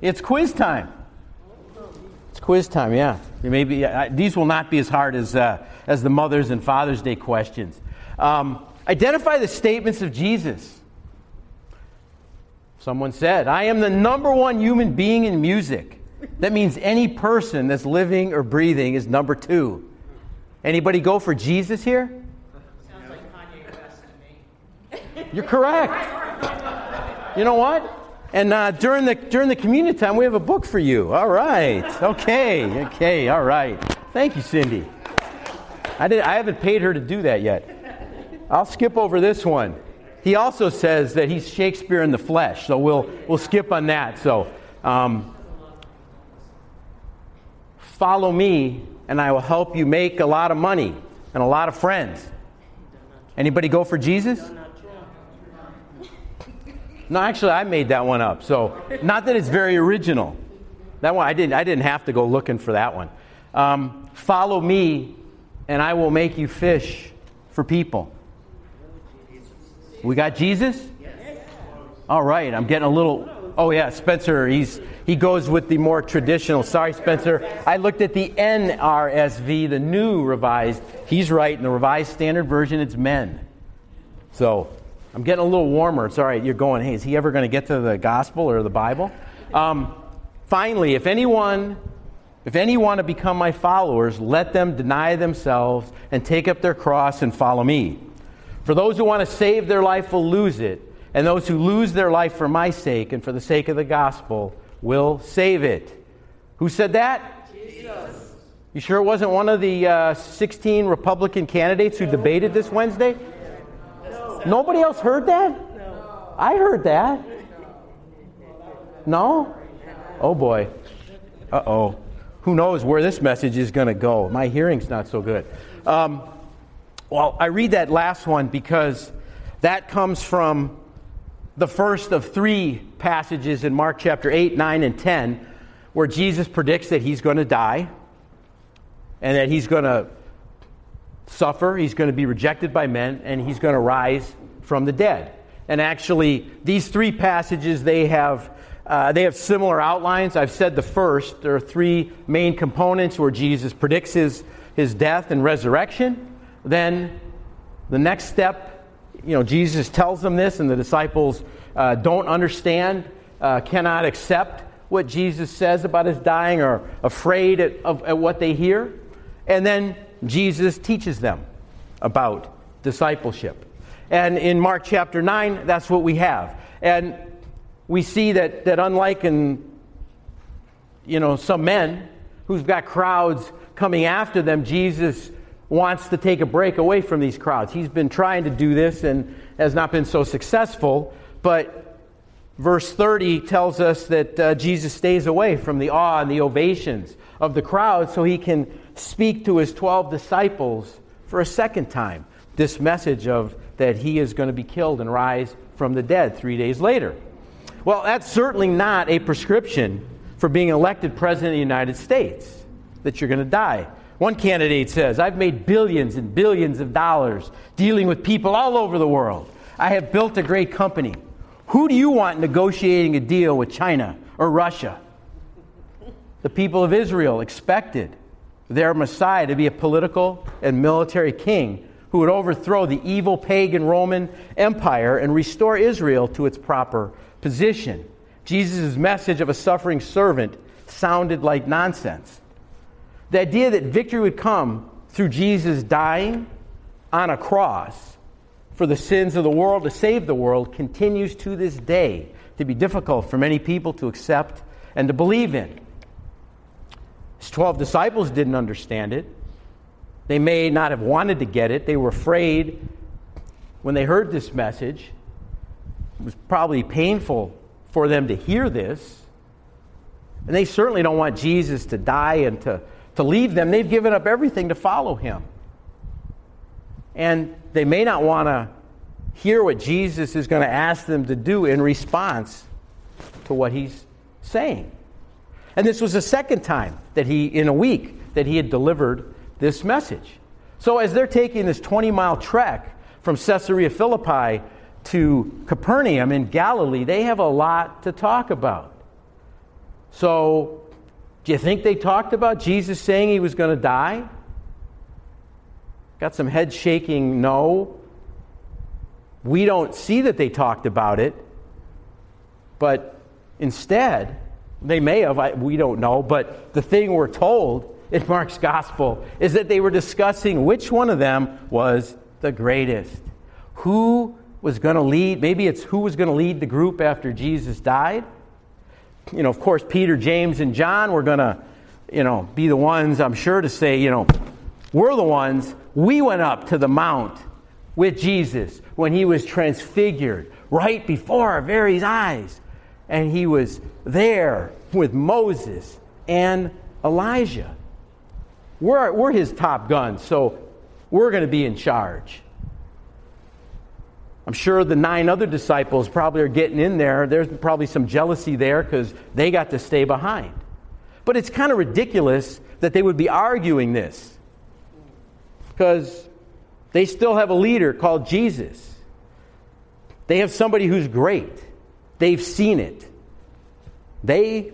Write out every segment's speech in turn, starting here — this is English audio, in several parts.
It's quiz time. It's quiz time, yeah. Maybe uh, these will not be as hard as, uh, as the Mother's and Father's Day questions. Um, identify the statements of Jesus. Someone said, I am the number one human being in music. That means any person that's living or breathing is number two. Anybody go for Jesus here? Sounds like Kanye West to me. You're correct. You know what? And uh, during the during the communion time, we have a book for you. All right. Okay. Okay. All right. Thank you, Cindy. I did. I haven't paid her to do that yet. I'll skip over this one. He also says that he's Shakespeare in the flesh, so we'll we'll skip on that. So, um, follow me, and I will help you make a lot of money and a lot of friends. Anybody go for Jesus? No, actually, I made that one up. So, not that it's very original. That one, I didn't, I didn't have to go looking for that one. Um, follow me, and I will make you fish for people. We got Jesus? All right, I'm getting a little. Oh, yeah, Spencer, he's, he goes with the more traditional. Sorry, Spencer. I looked at the NRSV, the new revised. He's right. In the revised standard version, it's men. So, I'm getting a little warmer. It's all right. You're going, hey, is he ever going to get to the gospel or the Bible? Um, finally, if anyone, if any want to become my followers, let them deny themselves and take up their cross and follow me. For those who want to save their life will lose it, and those who lose their life for my sake and for the sake of the gospel will save it. Who said that? Jesus. You sure it wasn't one of the uh, 16 Republican candidates who debated this Wednesday? Nobody else heard that? No. I heard that. No? Oh boy. Uh oh. Who knows where this message is going to go? My hearing's not so good. Um, well, I read that last one because that comes from the first of three passages in Mark chapter 8, 9, and 10, where Jesus predicts that he's going to die and that he's going to suffer, he's going to be rejected by men, and he's going to rise from the dead. And actually, these three passages, they have, uh, they have similar outlines. I've said the first, there are three main components where Jesus predicts his, his death and resurrection. Then the next step, you know, Jesus tells them this, and the disciples uh, don't understand, uh, cannot accept what Jesus says about his dying, or afraid at, of, at what they hear. And then Jesus teaches them about discipleship. And in Mark chapter 9, that's what we have. And we see that, that unlike in you know some men who've got crowds coming after them, Jesus wants to take a break away from these crowds. He's been trying to do this and has not been so successful. But verse 30 tells us that uh, Jesus stays away from the awe and the ovations of the crowd so he can speak to his 12 disciples for a second time this message of that he is going to be killed and rise from the dead three days later. Well, that's certainly not a prescription for being elected president of the United States, that you're going to die. One candidate says, I've made billions and billions of dollars dealing with people all over the world. I have built a great company. Who do you want negotiating a deal with China or Russia? The people of Israel expected their Messiah to be a political and military king who would overthrow the evil pagan Roman Empire and restore Israel to its proper position. Jesus' message of a suffering servant sounded like nonsense. The idea that victory would come through Jesus dying on a cross for the sins of the world to save the world continues to this day to be difficult for many people to accept and to believe in. His 12 disciples didn't understand it. They may not have wanted to get it. They were afraid when they heard this message. It was probably painful for them to hear this. And they certainly don't want Jesus to die and to, to leave them. They've given up everything to follow him. And they may not want to hear what Jesus is going to ask them to do in response to what he's saying. And this was the second time that he, in a week, that he had delivered this message. So as they're taking this 20 mile trek from Caesarea Philippi to Capernaum in Galilee, they have a lot to talk about. So, do you think they talked about Jesus saying he was going to die? Got some head shaking no. We don't see that they talked about it, but instead, they may have, I, we don't know, but the thing we're told in Mark's gospel is that they were discussing which one of them was the greatest. Who was going to lead, maybe it's who was going to lead the group after Jesus died. You know, of course, Peter, James, and John were going to, you know, be the ones, I'm sure, to say, you know, we're the ones, we went up to the mount with Jesus when he was transfigured right before our very eyes. And he was there with Moses and Elijah. We're, we're his top guns, so we're going to be in charge. I'm sure the nine other disciples probably are getting in there. There's probably some jealousy there because they got to stay behind. But it's kind of ridiculous that they would be arguing this because they still have a leader called Jesus. They have somebody who's great. They've seen it. They,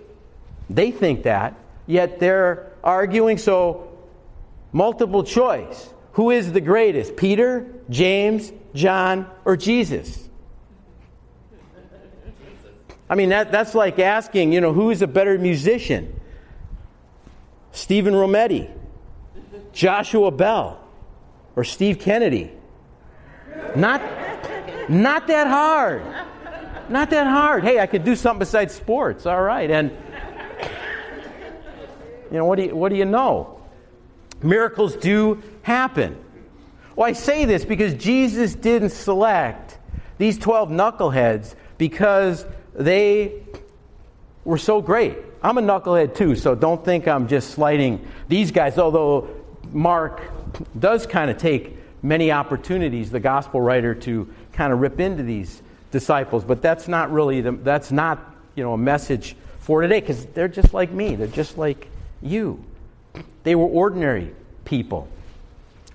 they think that, yet they're arguing. So, multiple choice. Who is the greatest? Peter, James, John, or Jesus? I mean, that, that's like asking, you know, who is a better musician? Stephen Rometti, Joshua Bell, or Steve Kennedy? Not, not that hard. Not that hard. Hey, I could do something besides sports. All right. And, you know, what do you, what do you know? Miracles do happen. Well, I say this because Jesus didn't select these 12 knuckleheads because they were so great. I'm a knucklehead too, so don't think I'm just slighting these guys, although Mark does kind of take many opportunities, the gospel writer, to kind of rip into these disciples. But that's not really, the, that's not, you know, a message for today because they're just like me. They're just like you. They were ordinary people.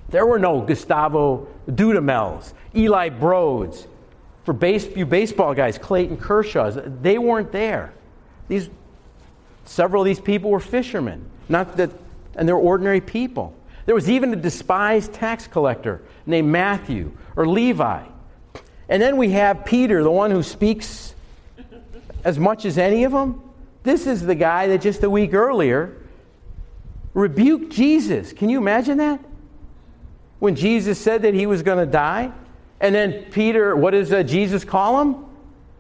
There were no Gustavo Dudamels, Eli Broads, for base, you baseball guys, Clayton Kershaw's. They weren't there. These, several of these people were fishermen, not that, and they're ordinary people. There was even a despised tax collector named Matthew or Levi. And then we have Peter, the one who speaks as much as any of them. This is the guy that just a week earlier rebuked Jesus. Can you imagine that? when Jesus said that he was going to die. And then Peter, what does uh, Jesus call him?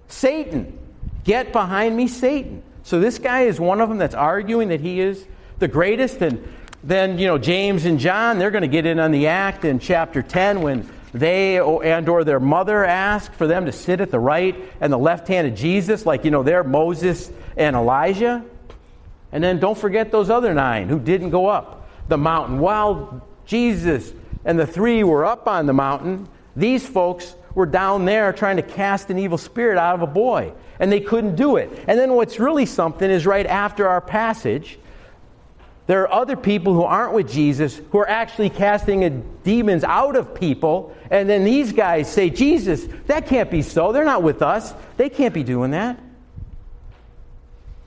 Satan. Get behind me, Satan. So this guy is one of them that's arguing that he is the greatest. And then, you know, James and John, they're going to get in on the act in chapter 10 when they and or their mother ask for them to sit at the right and the left hand of Jesus, like, you know, they're Moses and Elijah. And then don't forget those other nine who didn't go up the mountain while Jesus and the three were up on the mountain, these folks were down there trying to cast an evil spirit out of a boy, and they couldn't do it. And then what's really something is right after our passage, there are other people who aren't with Jesus who are actually casting demons out of people, and then these guys say, Jesus, that can't be so. They're not with us. They can't be doing that.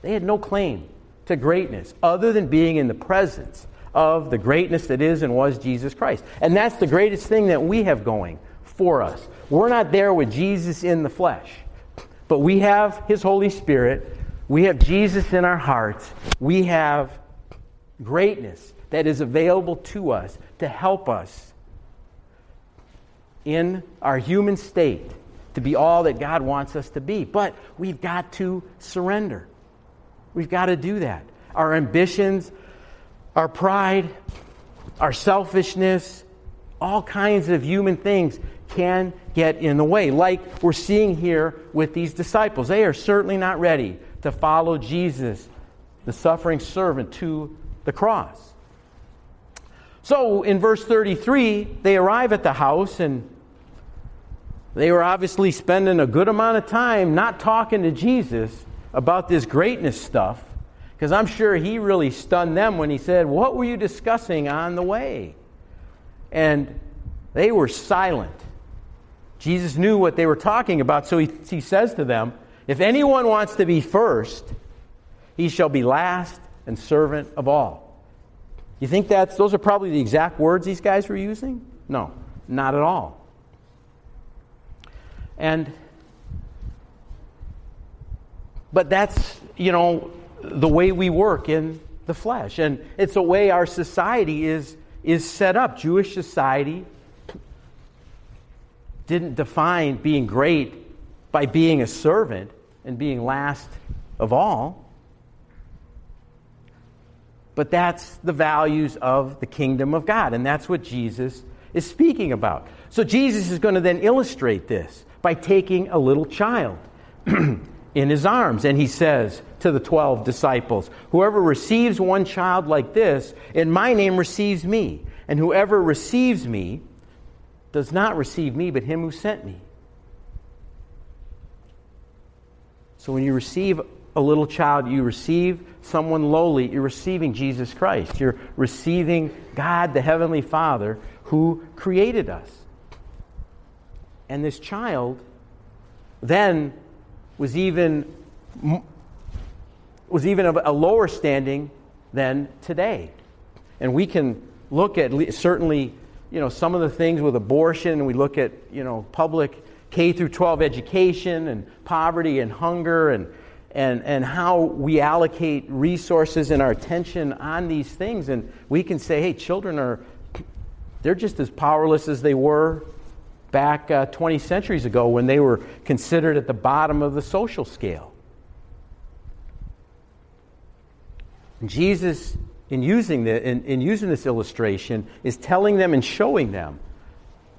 They had no claim to greatness other than being in the presence of the greatness that is and was Jesus Christ. And that's the greatest thing that we have going for us. We're not there with Jesus in the flesh, but we have His Holy Spirit. We have Jesus in our hearts. We have greatness that is available to us to help us in our human state to be all that God wants us to be. But we've got to surrender. We've got to do that. Our ambitions, our pride, our selfishness, all kinds of human things can get in the way, like we're seeing here with these disciples. They are certainly not ready to follow Jesus, the suffering servant, to the cross. So in verse 33, they arrive at the house and they were obviously spending a good amount of time not talking to Jesus about this greatness stuff. Because I'm sure he really stunned them when he said, What were you discussing on the way? And they were silent. Jesus knew what they were talking about, so he, he says to them, If anyone wants to be first, He shall be last and servant of all. You think that's those are probably the exact words these guys were using? No, not at all. And but that's, you know, the way we work in the flesh. And it's a way our society is, is set up. Jewish society didn't define being great by being a servant and being last of all. But that's the values of the kingdom of God, and that's what Jesus is speaking about. So Jesus is going to then illustrate this by taking a little child in his arms. And he says to the 12 disciples, Whoever receives one child like this, in my name receives me. And whoever receives me does not receive me, but him who sent me. So when you receive a little child, you receive someone lowly, you're receiving Jesus Christ. You're receiving God, the Heavenly Father, who created us. And this child then was even, was even of a lower standing than today. And we can look at certainly, you know, some of the things with abortion, and we look at, you know, public K through 12 education and poverty and hunger and, and, and how we allocate resources and our attention on these things. And we can say, hey, children are, they're just as powerless as they were back uh, 20 centuries ago when they were considered at the bottom of the social scale. Jesus, in using, the, in, in using this illustration, is telling them and showing them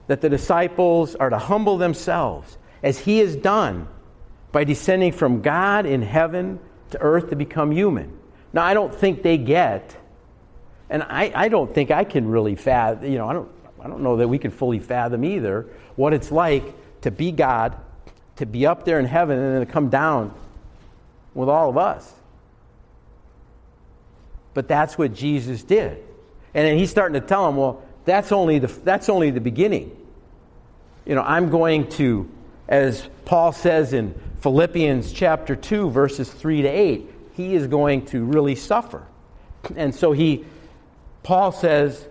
that the disciples are to humble themselves as he has done by descending from God in heaven to earth to become human. Now, I don't think they get, and I, I don't think I can really fathom, you know, I don't, I don't know that we can fully fathom either what it's like to be God, to be up there in heaven, and then to come down with all of us. But that's what Jesus did. And then he's starting to tell them, well, that's only the, that's only the beginning. You know, I'm going to, as Paul says in Philippians chapter 2, verses 3 to 8, he is going to really suffer. And so he, Paul says,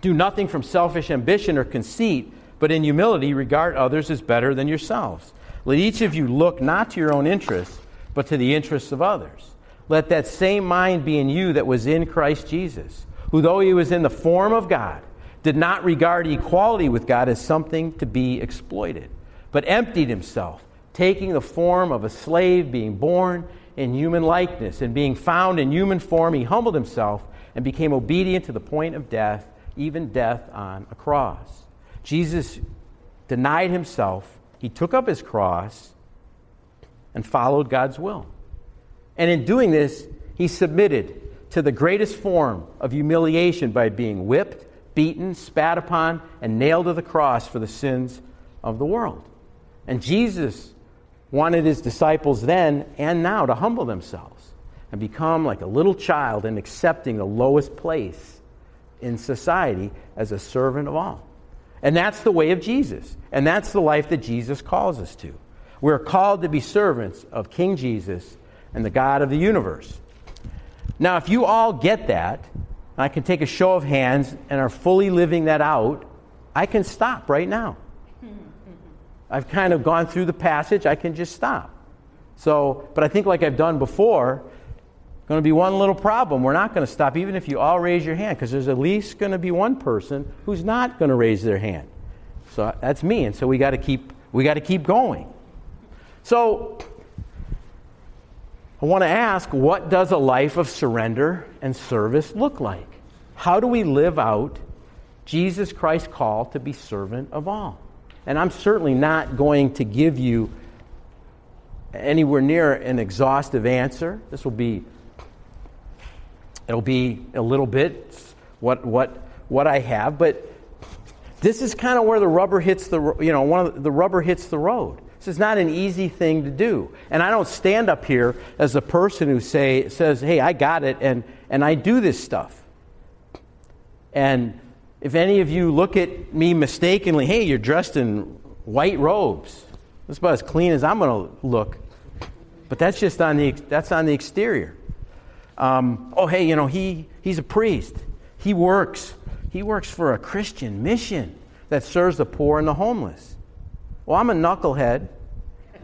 do nothing from selfish ambition or conceit, but in humility regard others as better than yourselves. Let each of you look not to your own interests, but to the interests of others. Let that same mind be in you that was in Christ Jesus, who, though he was in the form of God, did not regard equality with God as something to be exploited, but emptied himself, taking the form of a slave, being born in human likeness, and being found in human form, he humbled himself and became obedient to the point of death even death on a cross. Jesus denied himself, he took up his cross and followed God's will. And in doing this, he submitted to the greatest form of humiliation by being whipped, beaten, spat upon, and nailed to the cross for the sins of the world. And Jesus wanted his disciples then and now to humble themselves and become like a little child in accepting the lowest place in society as a servant of all. And that's the way of Jesus. And that's the life that Jesus calls us to. We're called to be servants of King Jesus and the God of the universe. Now, if you all get that, I can take a show of hands and are fully living that out, I can stop right now. I've kind of gone through the passage, I can just stop. So, but I think like I've done before, going to be one little problem. We're not going to stop, even if you all raise your hand, because there's at least going to be one person who's not going to raise their hand. So that's me, and so we got to keep we got to keep going. So I want to ask, what does a life of surrender and service look like? How do we live out Jesus Christ's call to be servant of all? And I'm certainly not going to give you anywhere near an exhaustive answer. This will be It'll be a little bit what, what, what I have, but this is kind of where the rubber hits the, you know, one of the, the rubber hits the road. This is not an easy thing to do. And I don't stand up here as a person who say, says, hey, I got it, and, and I do this stuff. And if any of you look at me mistakenly, hey, you're dressed in white robes, that's about as clean as I'm going to look. But that's just on the, that's on the exterior. Um, oh, hey, you know, he, he's a priest. He works. He works for a Christian mission that serves the poor and the homeless. Well, I'm a knucklehead,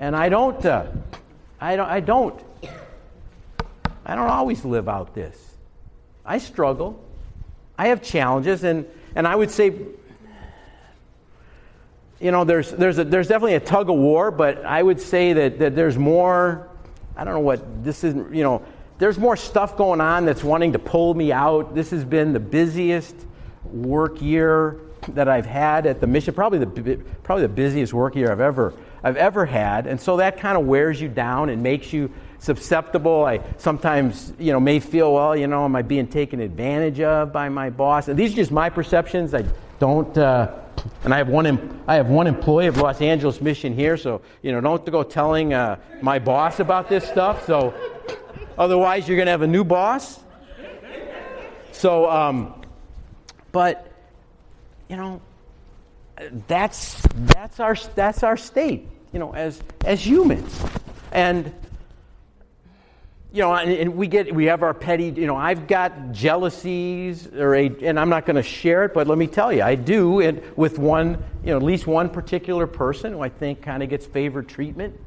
and I don't, uh, I don't, I don't, I don't always live out this. I struggle. I have challenges, and, and I would say, you know, there's, there's, a, there's definitely a tug of war, but I would say that, that there's more, I don't know what this is, you know, there's more stuff going on that's wanting to pull me out. This has been the busiest work year that I've had at the mission, probably the, probably the busiest work year I've ever, I've ever had. And so that kind of wears you down and makes you susceptible. I sometimes, you know, may feel, well, you know, am I being taken advantage of by my boss? And these are just my perceptions. I don't, uh, and I have one, I have one employee of Los Angeles Mission here, so you know, don't go telling uh, my boss about this stuff. So, otherwise, you're going to have a new boss. So, um, but you know, that's that's our that's our state, you know, as as humans, and you know, and, and, we get we have our petty. You know, I've got jealousies, or a, and I'm not going to share it, but let me tell you, I do, and with one, you know, at least one particular person who I think kind of gets favored treatment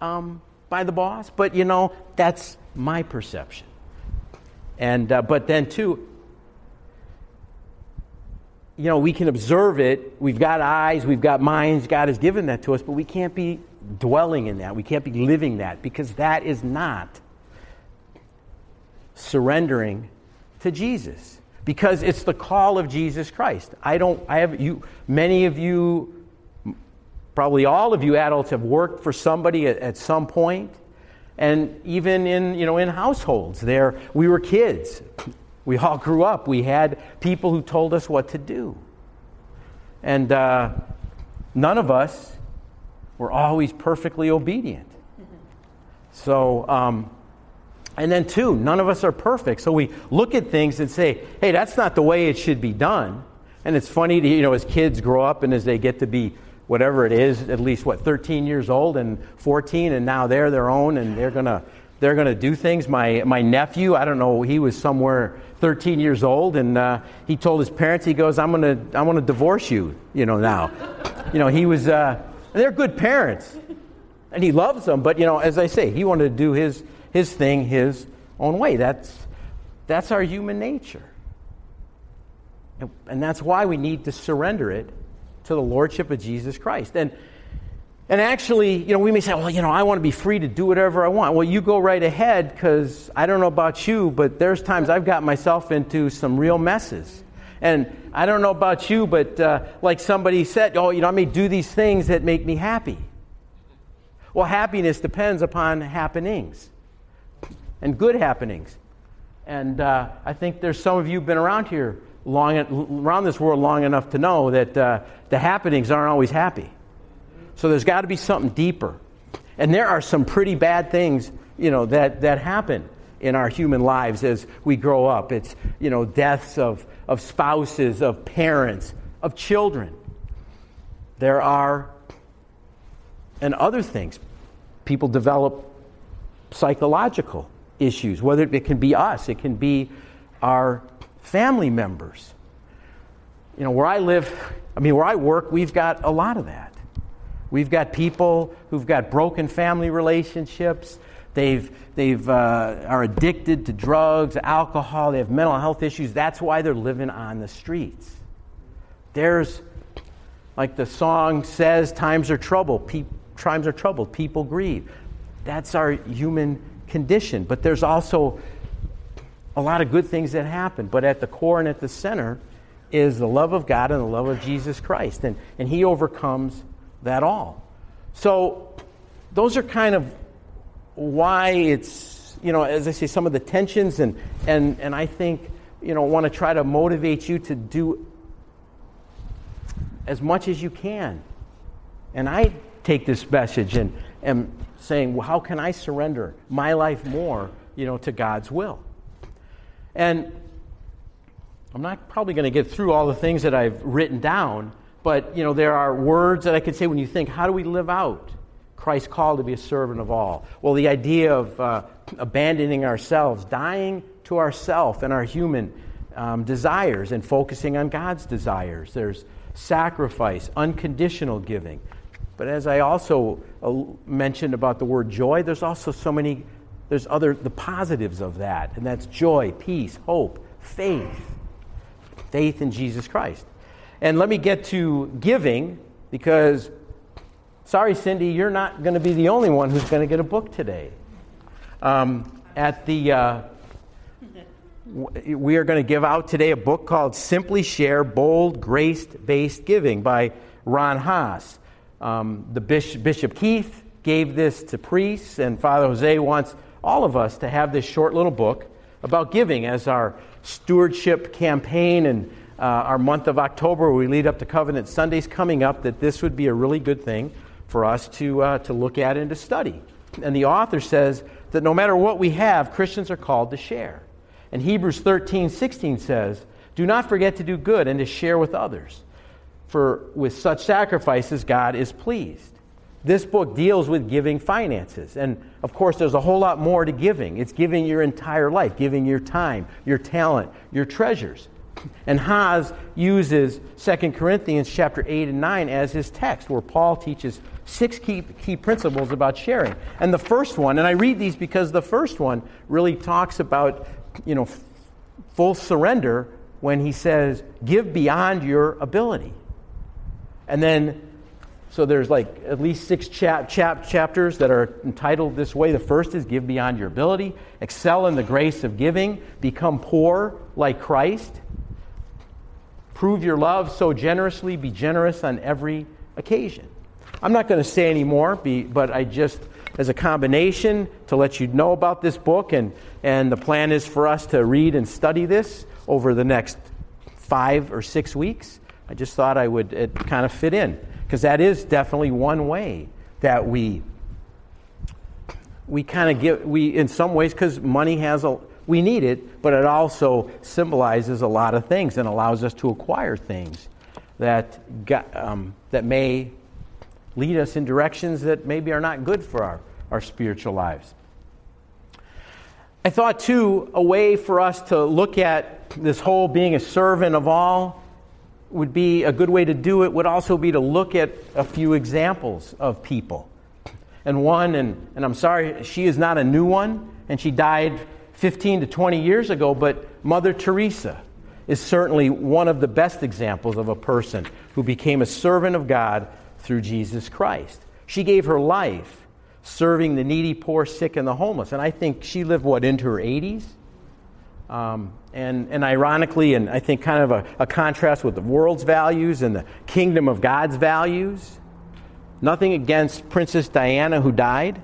um, by the boss. But you know, that's my perception. And uh, but then too, you know, we can observe it. We've got eyes, we've got minds. God has given that to us, but we can't be dwelling in that. We can't be living that because that is not surrendering to Jesus because it's the call of Jesus Christ. I don't I have you many of you probably all of you adults have worked for somebody at, at some point and even in you know in households there we were kids we all grew up we had people who told us what to do and uh, none of us were always perfectly obedient so um, and then, two, none of us are perfect. So we look at things and say, hey, that's not the way it should be done. And it's funny to, you know, as kids grow up and as they get to be whatever it is, at least, what, 13 years old and 14, and now they're their own and they're going to they're going to do things. My, my nephew, I don't know, he was somewhere 13 years old, and uh, he told his parents, he goes, I'm going to I'm gonna divorce you, you know, now. you know, he was, uh, they're good parents, and he loves them, but, you know, as I say, he wanted to do his, his thing his own way. That's, that's our human nature. And, and that's why we need to surrender it to the Lordship of Jesus Christ. And, and actually, you know, we may say, well, you know, I want to be free to do whatever I want. Well, you go right ahead because I don't know about you, but there's times I've got myself into some real messes. And I don't know about you, but uh, like somebody said, oh, you know, I may do these things that make me happy. Well, happiness depends upon happenings and good happenings. And uh, I think there's some of you been around here long, around this world long enough to know that uh, the happenings aren't always happy. So there's got to be something deeper. And there are some pretty bad things, you know, that, that happen in our human lives as we grow up. It's, you know, deaths of, of spouses, of parents, of children. There are, and other things. People develop psychological issues, whether it can be us, it can be our family members. You know, where I live, I mean, where I work, we've got a lot of that. We've got people who've got broken family relationships. They've, they've uh, are addicted to drugs, alcohol. They have mental health issues. That's why they're living on the streets. There's, like the song says, times are troubled. Pe- times are troubled. People grieve. That's our human condition. But there's also a lot of good things that happen. But at the core and at the center is the love of God and the love of Jesus Christ. And, and He overcomes that all. So those are kind of why it's, you know, as I say, some of the tensions. And, and, and I think, you know, want to try to motivate you to do as much as you can. And I take this message and am saying, well, how can I surrender my life more, you know, to God's will? And I'm not probably going to get through all the things that I've written down, but, you know, there are words that I could say when you think, how do we live out Christ called to be a servant of all. Well, the idea of uh, abandoning ourselves, dying to ourself and our human um, desires, and focusing on God's desires. There's sacrifice, unconditional giving. But as I also uh, mentioned about the word joy, there's also so many, there's other, the positives of that, and that's joy, peace, hope, faith. Faith in Jesus Christ. And let me get to giving because, sorry, Cindy, you're not going to be the only one who's going to get a book today. Um, at the, uh, we are going to give out today a book called Simply Share Bold Grace Based Giving by Ron Haas. Um, the Bishop, Bishop Keith gave this to priests, and Father Jose wants all of us to have this short little book about giving as our stewardship campaign and uh, our month of October, we lead up to Covenant Sundays coming up, that this would be a really good thing for us to, uh, to look at and to study. And the author says that no matter what we have, Christians are called to share. And Hebrews 13, 16 says, Do not forget to do good and to share with others, for with such sacrifices, God is pleased. This book deals with giving finances. And of course, there's a whole lot more to giving. It's giving your entire life, giving your time, your talent, your treasures. And Haas uses 2 Corinthians chapter 8 and 9 as his text, where Paul teaches six key, key principles about sharing. And the first one, and I read these because the first one really talks about, you know, full surrender when he says, give beyond your ability. And then, so there's like at least six chap, chap, chapters that are entitled this way. The first is give beyond your ability, excel in the grace of giving, become poor like Christ. Prove your love so generously, be generous on every occasion. I'm not going to say any more, but I just, as a combination, to let you know about this book, and, and the plan is for us to read and study this over the next five or six weeks. I just thought I would it kind of fit in, because that is definitely one way that we we kind of get we in some ways because money has a we need it, but it also symbolizes a lot of things and allows us to acquire things that, got, um, that may lead us in directions that maybe are not good for our, our spiritual lives. I thought, too, a way for us to look at this whole being a servant of all would be a good way to do it, would also be to look at a few examples of people. And one, and, and I'm sorry, she is not a new one, and she died 15 to 20 years ago, but Mother Teresa is certainly one of the best examples of a person who became a servant of God through Jesus Christ. She gave her life serving the needy, poor, sick, and the homeless. And I think she lived, what, into her 80s? Um, and, and ironically, and I think kind of a, a contrast with the world's values and the kingdom of God's values. Nothing against Princess Diana, who died,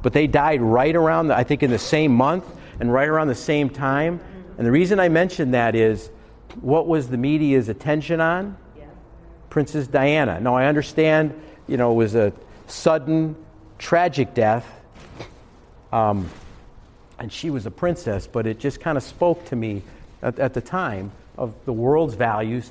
but they died right around, the, I think, in the same month and right around the same time. And the reason I mention that is what was the media's attention on? Princess Diana. Now, I understand, you know, it was a sudden, tragic death. Um, and she was a princess, but it just kind of spoke to me at, at the time of the world's values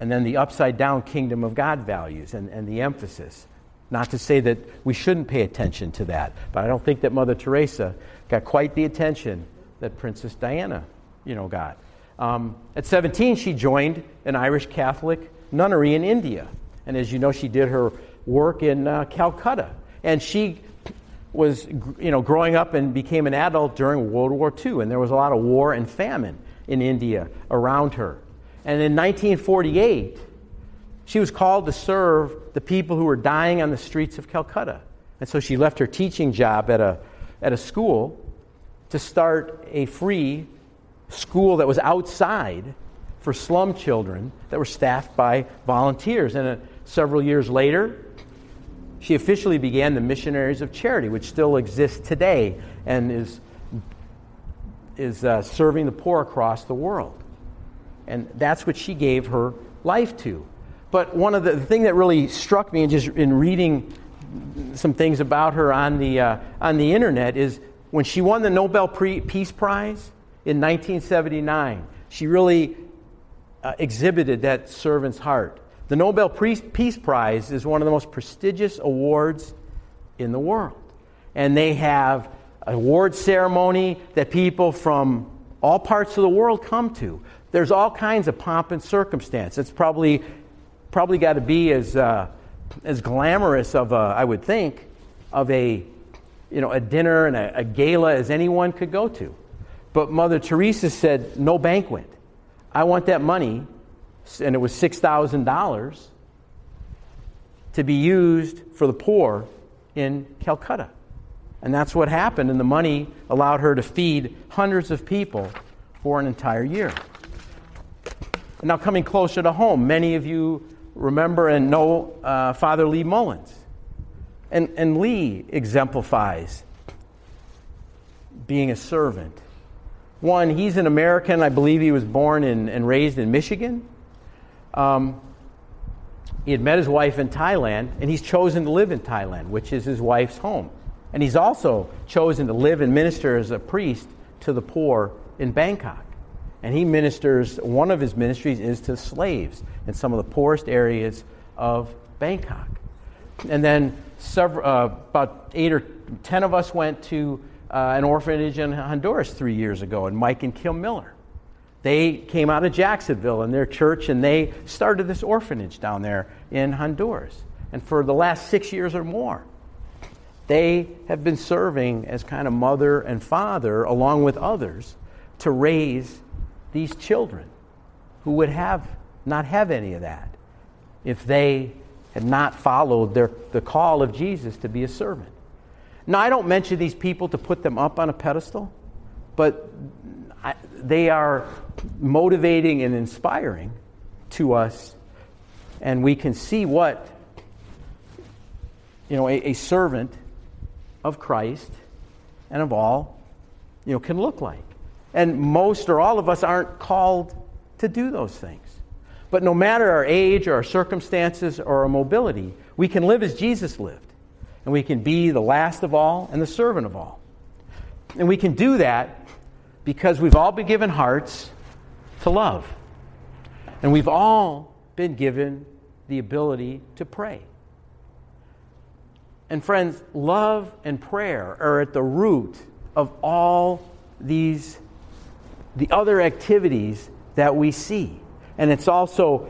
and then the upside down kingdom of God values and, and the emphasis. Not to say that we shouldn't pay attention to that, but I don't think that Mother Teresa got quite the attention that Princess Diana, you know, got. Um, at 17, she joined an Irish Catholic nunnery in India. And as you know, she did her work in uh, Calcutta. And she was, you know, growing up and became an adult during World War II. And there was a lot of war and famine in India around her. And in 1948, she was called to serve the people who were dying on the streets of Calcutta. And so she left her teaching job at a, at a school to start a free school that was outside for slum children that were staffed by volunteers. And uh, several years later, she officially began the Missionaries of Charity, which still exists today and is, is uh, serving the poor across the world. And that's what she gave her life to. But one of the, the thing that really struck me in just in reading some things about her on the, uh, on the internet is when she won the Nobel Peace Prize in 1979, she really uh, exhibited that servant's heart The Nobel Peace Prize is one of the most prestigious awards in the world. And they have an award ceremony that people from all parts of the world come to. There's all kinds of pomp and circumstance. It's probably, probably got to be as, uh, as glamorous of a, I would think, of a, you know, a dinner and a, a gala as anyone could go to. But Mother Teresa said, no banquet. I want that money, and it was $6,000, to be used for the poor in Calcutta. And that's what happened, and the money allowed her to feed hundreds of people for an entire year. Now, coming closer to home, many of you remember and know uh, Father Lee Mullins. And, and Lee exemplifies being a servant. One, he's an American. I believe he was born in, and raised in Michigan. Um, he had met his wife in Thailand, and he's chosen to live in Thailand, which is his wife's home. And he's also chosen to live and minister as a priest to the poor in Bangkok. And he ministers, one of his ministries is to slaves in some of the poorest areas of Bangkok. And then several, uh, about eight or ten of us went to uh, an orphanage in Honduras three years ago, and Mike and Kim Miller. They came out of Jacksonville in their church and they started this orphanage down there in Honduras. And for the last six years or more, they have been serving as kind of mother and father, along with others, to raise these children who would have not have any of that if they had not followed their, the call of Jesus to be a servant. Now, I don't mention these people to put them up on a pedestal, but I, they are motivating and inspiring to us, and we can see what you know a, a servant of Christ and of all you know can look like. And most or all of us aren't called to do those things. But no matter our age or our circumstances or our mobility, we can live as Jesus lived. And we can be the last of all and the servant of all. And we can do that because we've all been given hearts to love. And we've all been given the ability to pray. And friends, love and prayer are at the root of all these the other activities that we see. And it's also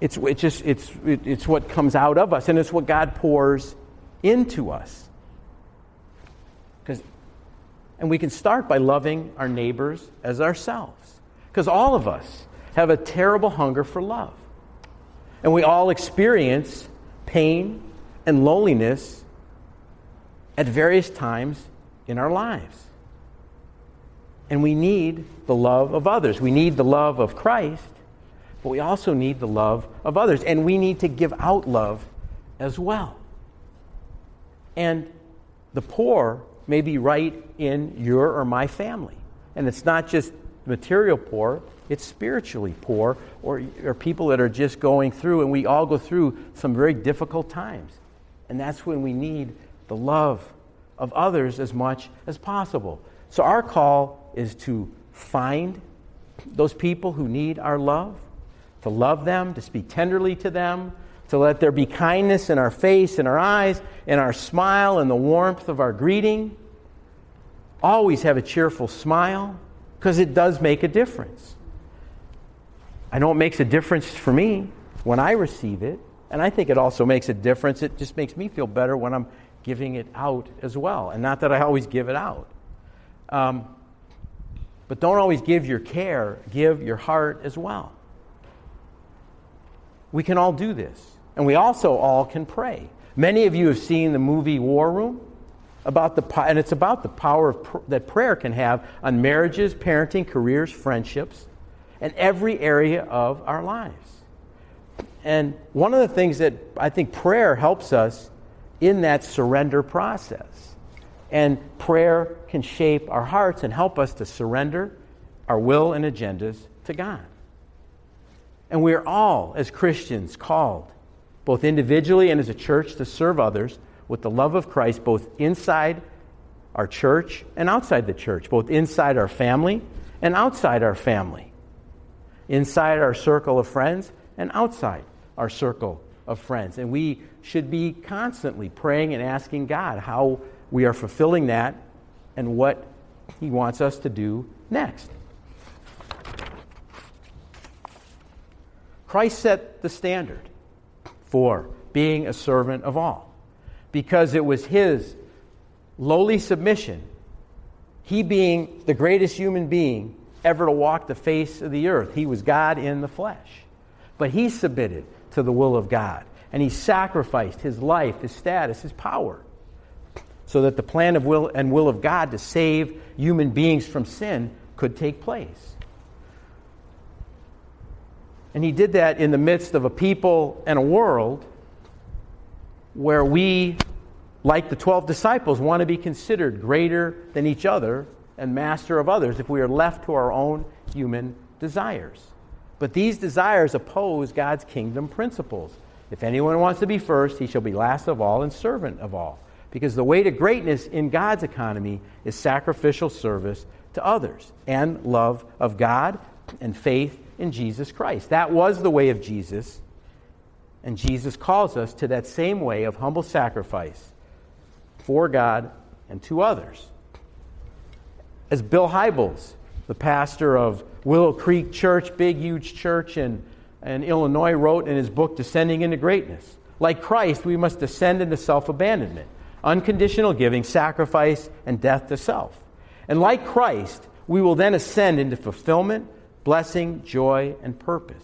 it's, it's just it's, it's what comes out of us and it's what god pours into us. Because and we can start by loving our neighbors as ourselves. Because all of us have a terrible hunger for love. And we all experience pain and loneliness at various times in our lives and we need the love of others. We need the love of Christ, but we also need the love of others. And we need to give out love as well. And the poor may be right in your or my family. And it's not just material poor, it's spiritually poor, or, or people that are just going through, and we all go through some very difficult times. And that's when we need the love of others as much as possible. So, our call is to find those people who need our love, to love them, to speak tenderly to them, to let there be kindness in our face, in our eyes, in our smile, in the warmth of our greeting. Always have a cheerful smile because it does make a difference. I know it makes a difference for me when I receive it, and I think it also makes a difference. It just makes me feel better when I'm giving it out as well. And not that I always give it out. Um, but don't always give your care, give your heart as well. We can all do this. And we also all can pray. Many of you have seen the movie War Room about the and it's about the power that prayer can have on marriages, parenting, careers, friendships, and every area of our lives. And one of the things that I think prayer helps us in that surrender process and prayer can shape our hearts and help us to surrender our will and agendas to God. And we are all, as Christians, called, both individually and as a church, to serve others with the love of Christ, both inside our church and outside the church, both inside our family and outside our family, inside our circle of friends and outside our circle of friends. And we should be constantly praying and asking God how we are fulfilling that and what He wants us to do next. Christ set the standard for being a servant of all because it was His lowly submission, He being the greatest human being ever to walk the face of the earth. He was God in the flesh. But He submitted to the will of God and He sacrificed His life, His status, His power so that the plan of will and will of God to save human beings from sin could take place. And he did that in the midst of a people and a world where we, like the 12 disciples, want to be considered greater than each other and master of others if we are left to our own human desires. But these desires oppose God's kingdom principles. If anyone wants to be first, he shall be last of all and servant of all. Because the way to greatness in God's economy is sacrificial service to others and love of God and faith in Jesus Christ. That was the way of Jesus. And Jesus calls us to that same way of humble sacrifice for God and to others. As Bill Hybels, the pastor of Willow Creek Church, big, huge church in, in Illinois, wrote in his book, Descending into Greatness. Like Christ, we must descend into self abandonment unconditional giving, sacrifice, and death to self. And like Christ, we will then ascend into fulfillment, blessing, joy, and purpose.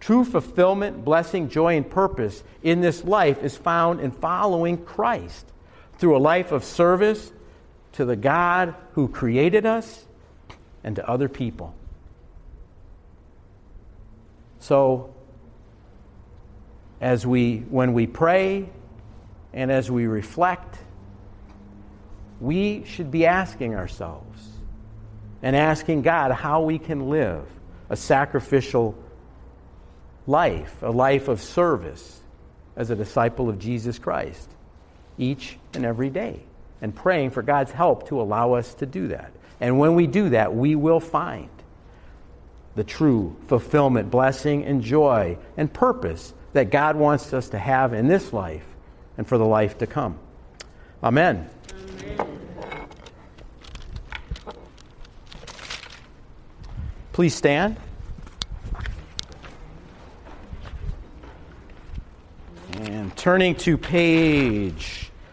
True fulfillment, blessing, joy, and purpose in this life is found in following Christ through a life of service to the God who created us and to other people. So, as we, when we pray and as we reflect, we should be asking ourselves and asking God how we can live a sacrificial life, a life of service as a disciple of Jesus Christ each and every day, and praying for God's help to allow us to do that. And when we do that, we will find the true fulfillment, blessing, and joy and purpose that God wants us to have in this life and for the life to come. Amen. Please stand. And turning to page